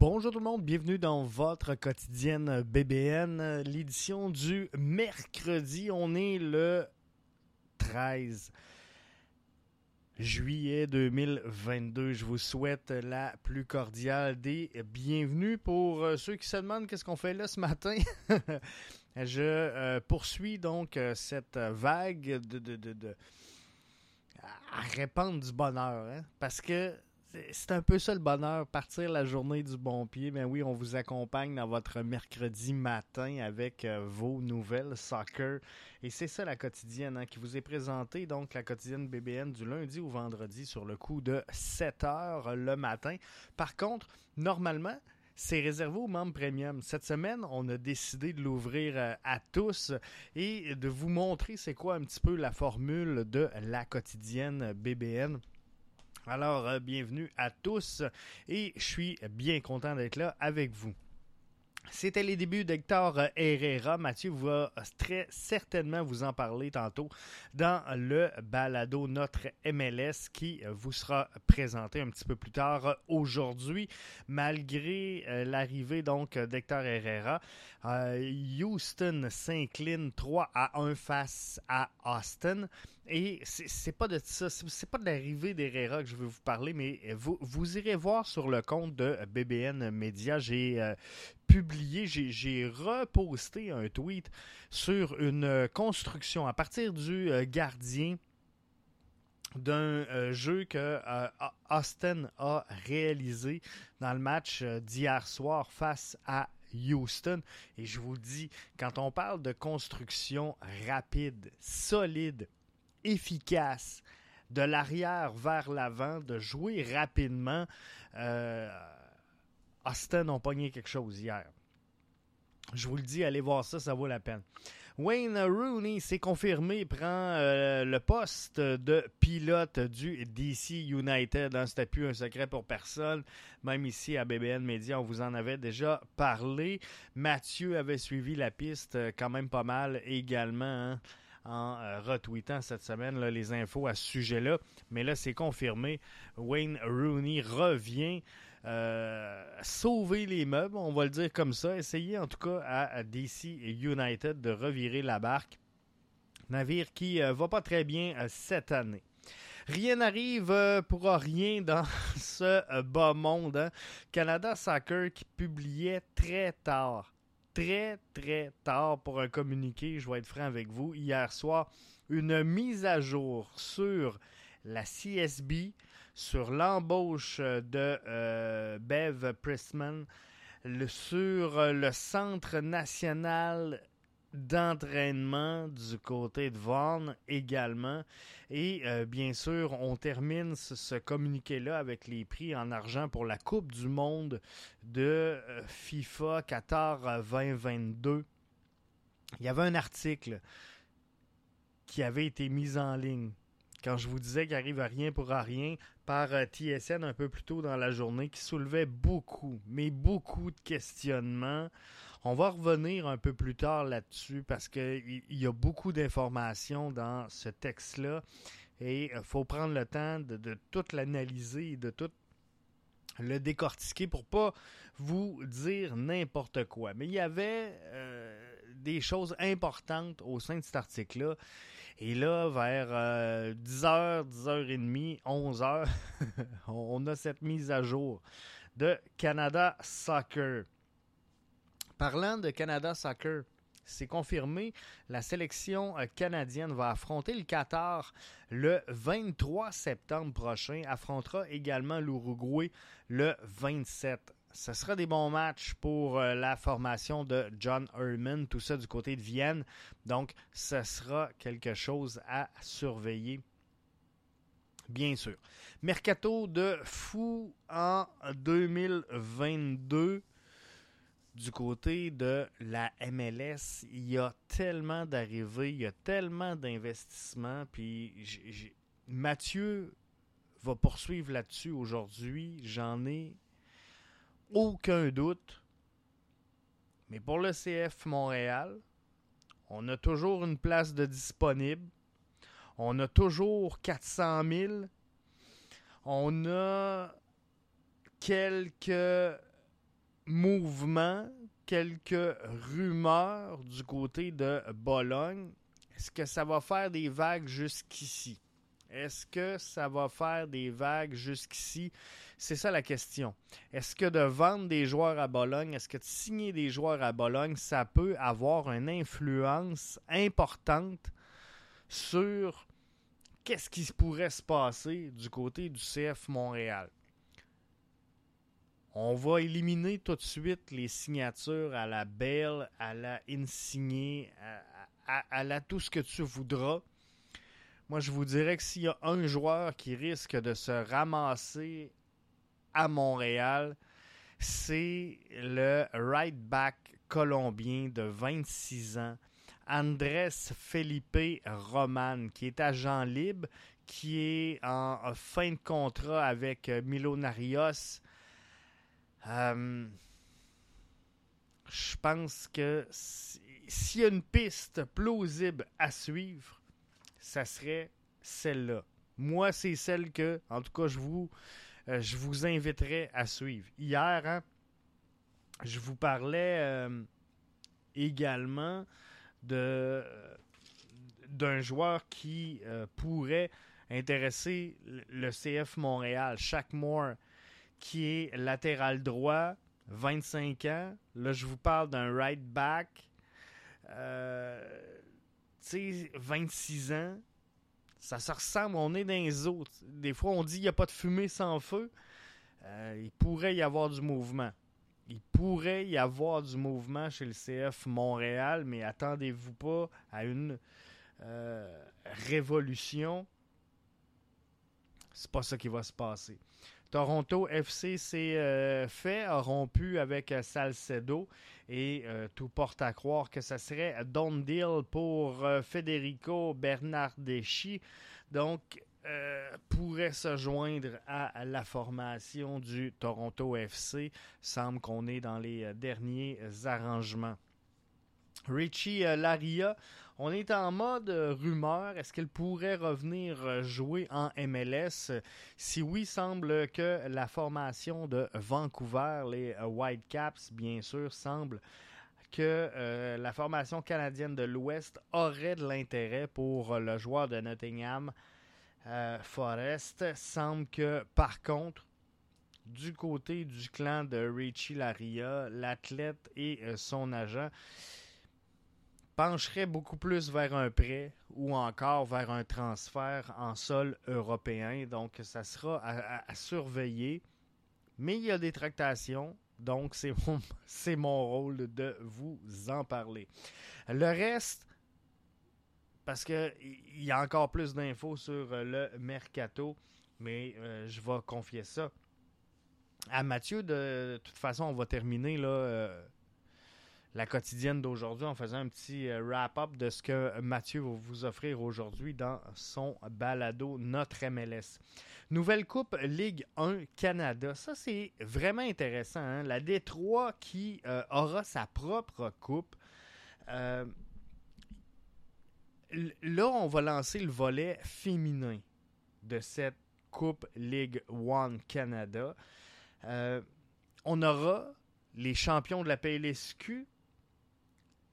Bonjour tout le monde, bienvenue dans votre quotidienne BBN, l'édition du mercredi. On est le 13 juillet 2022. Je vous souhaite la plus cordiale des bienvenues. Pour euh, ceux qui se demandent qu'est-ce qu'on fait là ce matin, je euh, poursuis donc euh, cette vague de, de, de, à répandre du bonheur. Hein, parce que c'est un peu ça le bonheur, partir la journée du bon pied. Mais oui, on vous accompagne dans votre mercredi matin avec euh, vos nouvelles soccer. Et c'est ça la quotidienne hein, qui vous est présentée, donc la quotidienne BBN du lundi au vendredi sur le coup de 7 heures le matin. Par contre, normalement, c'est réservé aux membres premium. Cette semaine, on a décidé de l'ouvrir euh, à tous et de vous montrer c'est quoi un petit peu la formule de la quotidienne BBN. Alors, euh, bienvenue à tous et je suis bien content d'être là avec vous. C'était les débuts d'Hector Herrera. Mathieu va très certainement vous en parler tantôt dans le balado Notre MLS qui vous sera présenté un petit peu plus tard aujourd'hui. Malgré euh, l'arrivée donc d'Hector Herrera, euh, Houston s'incline 3 à 1 face à Austin. Et c'est pas de ça, c'est pas de l'arrivée d'Herrera que je veux vous parler, mais vous, vous irez voir sur le compte de BBN Media. J'ai euh, publié, j'ai reposté un tweet sur une construction à partir du euh, gardien d'un euh, jeu que Austin a réalisé dans le match d'hier soir face à Houston. Et je vous dis, quand on parle de construction rapide, solide, efficace, de l'arrière vers l'avant, de jouer rapidement. Euh, Austin ont pogné quelque chose hier. Je vous le dis, allez voir ça, ça vaut la peine. Wayne Rooney s'est confirmé, prend euh, le poste de pilote du DC United. Hein, C'était plus un secret pour personne. Même ici à BBN Media, on vous en avait déjà parlé. Mathieu avait suivi la piste euh, quand même pas mal également. Hein en euh, retweetant cette semaine les infos à ce sujet-là. Mais là, c'est confirmé. Wayne Rooney revient. Euh, sauver les meubles, on va le dire comme ça. Essayer en tout cas à, DC United de revirer la barque. Navire qui euh, va pas très bien cette année. Rien n'arrive pour rien dans ce bas monde. Hein. Canada Soccer qui publiait très tard très, très tard pour un communiqué, je vais être franc avec vous, hier soir, une mise à jour sur la CSB, sur l'embauche de euh, Bev Pressman, sur le Centre national d'entraînement du côté de Vaughan également. Et euh, bien sûr, on termine ce, communiqué-là avec les prix en argent pour la Coupe du Monde de euh, FIFA Qatar 2022. Il y avait un article qui avait été mis en ligne quand je vous disais qu'il arrive à rien pour rien par euh, TSN un peu plus tôt dans la journée qui soulevait beaucoup, mais beaucoup de questionnements on va revenir un peu plus tard là-dessus parce qu'il y a beaucoup d'informations dans ce texte-là et il faut prendre le temps de, tout l'analyser, de tout le décortiquer pour pas vous dire n'importe quoi. Mais il y avait euh, des choses importantes au sein de cet article-là. Et là, vers 10h, 10h30, 11h, on a cette mise à jour de Canada Soccer. Parlant de Canada Soccer, c'est confirmé, la sélection euh, canadienne va affronter le Qatar le 23 septembre prochain, affrontera également l'Uruguay le 27. Ce sera des bons matchs pour euh, la formation de John Herman, tout ça du côté de Vienne. Donc, ce sera quelque chose à surveiller. Bien sûr. Mercato de fou en 2022 du côté de la MLS, il y a tellement d'arrivées, il y a tellement d'investissements, puis Mathieu va poursuivre là-dessus aujourd'hui, j'en ai aucun doute. Mais pour le CF Montréal, on a toujours une place de disponible. On a toujours 400 000. On a quelques mouvements, quelques rumeurs du côté de Bologne. Est-ce que ça va faire des vagues jusqu'ici? Est-ce que ça va faire des vagues jusqu'ici? C'est ça la question. Est-ce que de vendre des joueurs à Bologne, est-ce que de signer des joueurs à Bologne, ça peut avoir une influence importante sur qu'est-ce qui pourrait se passer du côté du CF Montréal? On va éliminer tout de suite les signatures à la Belle, à la Insigné, à, à la tout ce que tu voudras. Moi, je vous dirais que s'il y a un joueur qui risque de se ramasser à Montréal, c'est le right back colombien de 26 ans, Andrés Felipe Roman, qui est agent libre, qui est en fin de contrat avec Milo Narios. Euh, je pense que s'il y a une piste plausible à suivre, ça serait celle-là. Moi, c'est celle que, en tout cas, je vous, euh, je vous inviterais à suivre. Hier, hein, je vous parlais euh, également de d'un joueur qui euh, pourrait intéresser le CF Montréal, Shaq Moore, qui est latéral droit, 25 ans. Là, je vous parle d'un right back. Euh, 26 ans, ça se ressemble, on est dans les autres. Des fois, on dit qu'il n'y a pas de fumée sans feu. Euh, il pourrait y avoir du mouvement. Il pourrait y avoir du mouvement chez le CF Montréal, mais attendez-vous pas à une euh, révolution. C'est pas ça qui va se passer. Toronto FC s'est euh, fait, a rompu avec euh, Salcedo et euh, tout porte à croire que ce serait Don Deal pour Federico Bernardeschi. Donc, pourrait se joindre à la formation du Toronto FC. Semble qu'on est dans les derniers arrangements. Richie Laria on est en mode euh, rumeur. Est-ce qu'elle pourrait revenir euh, jouer en MLS? Si oui, semble que la formation de Vancouver, les euh, Whitecaps, bien sûr, semble que la formation canadienne de l'Ouest aurait de l'intérêt pour le joueur de Nottingham Forest. Semble que, par contre, du côté du clan de Richie Laria, l'athlète et son agent, pencherait beaucoup plus vers un prêt ou encore vers un transfert en sol européen. Donc, ça sera à, surveiller. Mais il y a des tractations. Donc, c'est mon, mon rôle de vous en parler. Le reste, parce qu'il y a encore plus d'infos sur le mercato, mais euh, je vais confier ça à Mathieu. De, toute façon, on va terminer là. Euh, la quotidienne d'aujourd'hui en faisant un petit euh, wrap-up de ce que Mathieu va vous offrir aujourd'hui dans son balado Notre MLS. Nouvelle Coupe Ligue 1 Canada. Ça, c'est vraiment intéressant. Hein. La Détroit qui euh, aura sa propre coupe. Euh, là, on va lancer le volet féminin de cette Coupe Ligue 1 Canada. on aura les champions de la PLSQ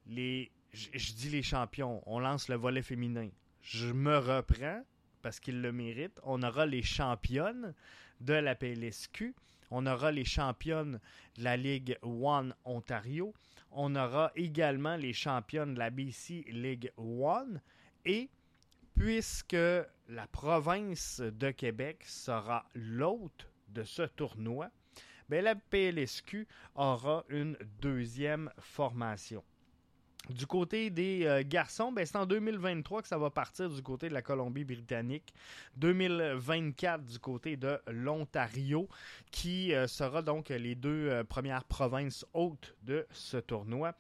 les, je, dis les champions, on lance le volet féminin. Je me reprends parce qu'ils le méritent. On aura les championnes de la PLSQ. On aura les championnes de la Ligue One Ontario. On aura également les championnes de la BC League One. Et puisque la province de Québec sera l'hôte de ce tournoi, ben la PLSQ aura une deuxième formation. Du côté des euh, garçons, ben, c'est en 2023 que ça va partir du côté de la Colombie-Britannique. 2024 du côté de l'Ontario, qui euh, sera donc les deux euh, premières provinces hautes de ce tournoi.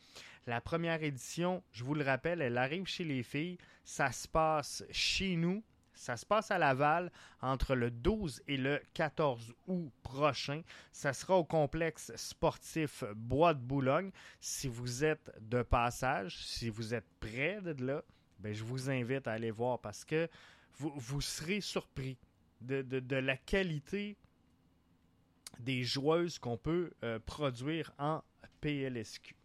La première édition, je vous le rappelle, elle arrive chez les filles. Ça se passe chez nous ça se passe à Laval entre le 12 et le 14 août prochain. Ça sera au complexe sportif Bois de Boulogne. Si vous êtes de passage, si vous êtes près de là, ben, je vous invite à aller voir parce que vous, serez surpris de, la qualité des joueuses qu'on peut produire en PLSQ.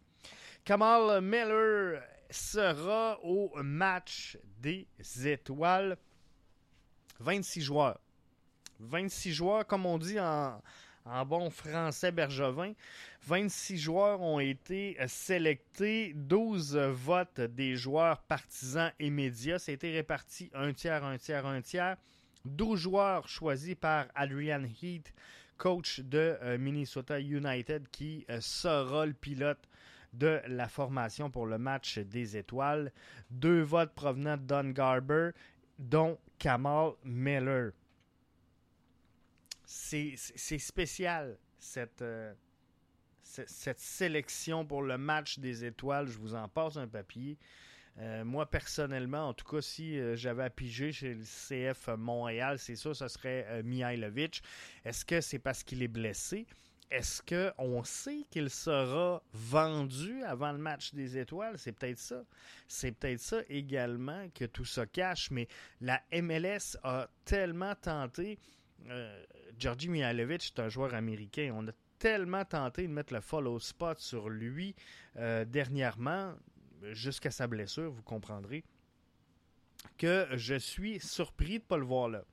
Kamal Miller sera au match des étoiles. 26 joueurs. 26 joueurs, comme on dit en, bon français bergevin. 26 joueurs ont été sélectés, 12 votes des joueurs partisans et médias. Été réparti un tiers, un tiers, un tiers. 12 joueurs choisis par Adrian Heath, coach de euh, Minnesota United, qui euh, sera le pilote de la formation pour le match des étoiles. Deux votes provenant de Don Garber, dont Kamal Miller. C'est spécial, cette, euh, cette sélection pour le match des étoiles. Je vous en passe un papier. Euh, moi, personnellement, en tout cas, si euh, j'avais à piger chez le CF Montréal, c'est ça, ce serait Mihailovic. Est-ce que c'est parce qu'il est blessé? Est-ce qu'on sait qu'il sera vendu avant le match des étoiles? C'est peut-être ça. C'est peut-être ça également que tout ça cache, mais la MLS a tellement tenté. Euh, Georgi Mihailovic est un joueur américain. On a tellement tenté de mettre le follow spot sur lui euh, dernièrement, jusqu'à sa blessure, vous comprendrez, que je suis surpris de ne pas le voir là.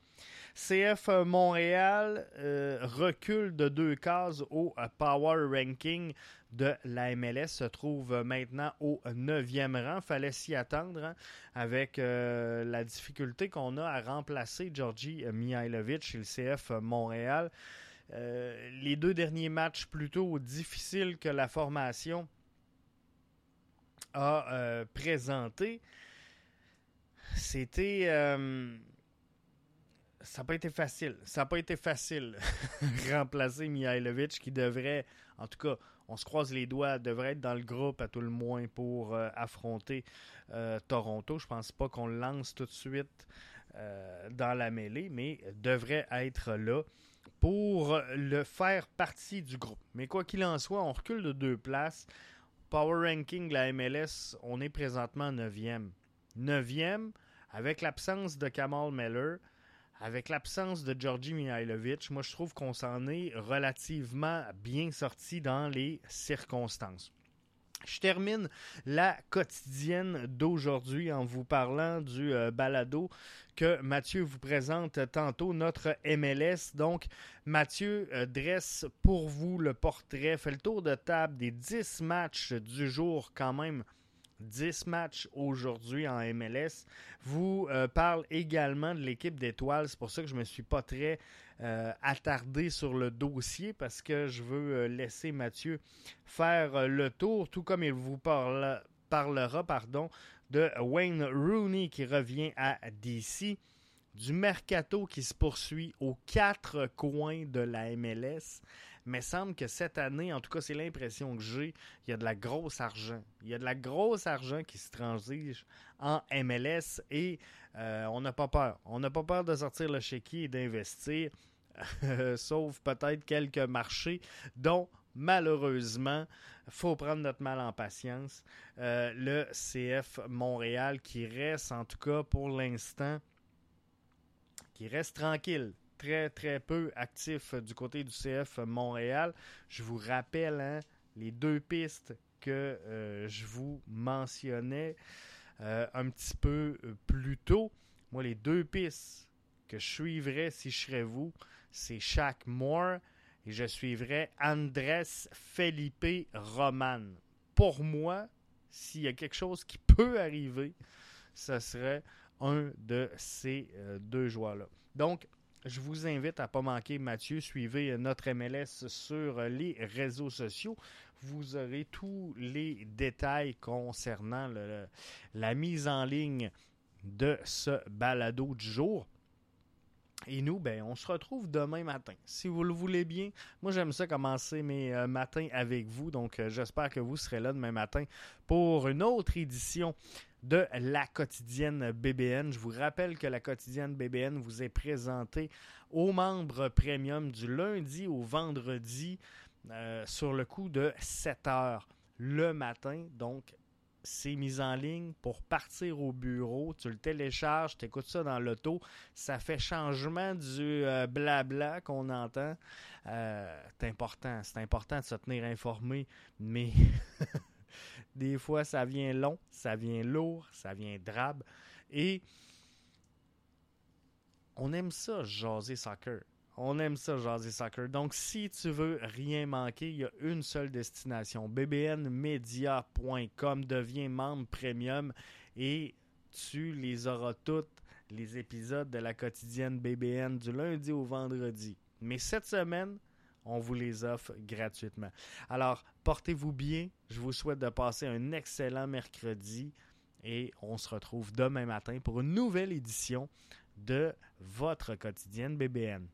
CF Montréal euh, recule de deux cases au euh, Power Ranking de la MLS, se trouve maintenant au neuvième rang. Fallait s'y attendre hein, avec euh, la difficulté qu'on a à remplacer Georgi Mihailovic chez le CF Montréal. les deux derniers matchs plutôt difficiles que la formation a présenté, c'était ça n'a pas été facile. Ça n'a pas été facile remplacer Mihailovic qui devrait, en tout cas, on se croise les doigts, devrait être dans le groupe à tout le moins pour euh, affronter euh, Toronto. Je pense pas qu'on le lance tout de suite euh, dans la mêlée, mais devrait être là pour le faire partie du groupe. Mais quoi qu'il en soit, on recule de deux places. Power ranking, la MLS, on est présentement 9e. 9e, avec l'absence de Kamal Meller avec l'absence de Georgi Mihailovic, moi je trouve qu'on s'en est relativement bien sorti dans les circonstances. Je termine la quotidienne d'aujourd'hui en vous parlant du euh, balado que Mathieu vous présente tantôt, notre MLS. Donc, Mathieu euh, dresse pour vous le portrait, fait le tour de table des 10 matchs du jour quand même 10 matchs aujourd'hui en MLS. Vous euh, parle également de l'équipe d'étoiles. C'est pour ça que je ne me suis pas très euh, attardé sur le dossier parce que je veux euh, laisser Mathieu faire le tour, tout comme il vous parlera pardon, de Wayne Rooney qui revient à DC du mercato qui se poursuit aux quatre coins de la MLS mais semble que cette année, en tout cas, c'est l'impression que j'ai, il y a de la grosse argent. Il y a de la grosse argent qui se transige en MLS et euh, on n'a pas peur. On n'a pas peur de sortir le chéquier et d'investir, sauf peut-être quelques marchés dont malheureusement, faut prendre notre mal en patience. Euh, le CF Montréal qui reste, en tout cas pour l'instant, qui reste tranquille très, très peu actif du côté du CF Montréal. Je vous rappelle hein, les deux pistes que euh, je vous mentionnais euh, un petit peu euh, plus tôt. Moi, les deux pistes que je suivrais si je serais vous, c'est Shaq Moore et je suivrais Andrés Felipe Roman. Pour moi, s'il y a quelque chose qui peut arriver, ce serait un de ces deux joueurs-là. Donc, je vous invite à pas manquer Mathieu. Suivez notre MLS sur les réseaux sociaux. Vous aurez tous les détails concernant la mise en ligne de ce balado du jour. Et nous, ben, on se retrouve demain matin. Si vous le voulez bien, moi j'aime ça commencer mes euh, matins avec vous. Donc euh, j'espère que vous serez là demain matin pour une autre édition de la quotidienne BBN. Je vous rappelle que la quotidienne BBN vous est présentée aux membres premium du lundi au vendredi euh, sur le coup de 7 heures le matin. Donc, c'est mis en ligne pour partir au bureau. Tu le télécharges, tu écoutes ça dans l'auto. Ça fait changement du euh, blabla qu'on entend. Euh, c'est important. C'est important de se tenir informé, mais des fois, ça vient long, ça vient lourd, ça vient drabe. Et on aime ça, jaser soccer. On aime ça, jaser soccer. Donc, si tu veux rien manquer, il y a une seule destination. bbnmedia.com. Deviens membre premium et tu les auras toutes, les épisodes de la quotidienne BBN du lundi au vendredi. Mais cette semaine, on vous les offre gratuitement. Alors, portez-vous bien. Je vous souhaite de passer un excellent mercredi et on se retrouve demain matin pour une nouvelle édition de votre quotidienne BBN.